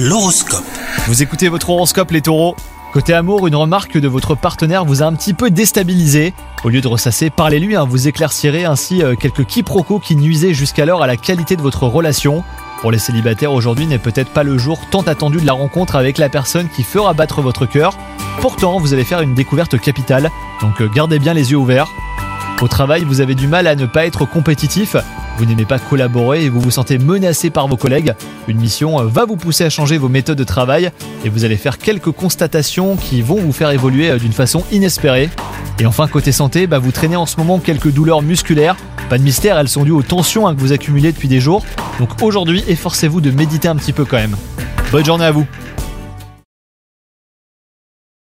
L'horoscope. Vous écoutez votre horoscope les taureaux Côté amour, une remarque de votre partenaire vous a un petit peu déstabilisé. Au lieu de ressasser, parlez-lui, hein, vous éclaircirez ainsi euh, quelques quiproquos qui nuisaient jusqu'alors à la qualité de votre relation. Pour les célibataires, aujourd'hui n'est peut-être pas le jour tant attendu de la rencontre avec la personne qui fera battre votre cœur. Pourtant, vous allez faire une découverte capitale, donc euh, gardez bien les yeux ouverts. Au travail, vous avez du mal à ne pas être compétitif, vous n'aimez pas collaborer et vous vous sentez menacé par vos collègues. Une mission euh, va vous pousser à changer vos méthodes de travail et vous allez faire quelques constatations qui vont vous faire évoluer euh, d'une façon inespérée. Et enfin, côté santé, bah, vous traînez en ce moment quelques douleurs musculaires. Pas de mystère, elles sont dues aux tensions hein, que vous accumulez depuis des jours. Donc aujourd'hui, efforcez-vous de méditer un petit peu quand même. Bonne journée à vous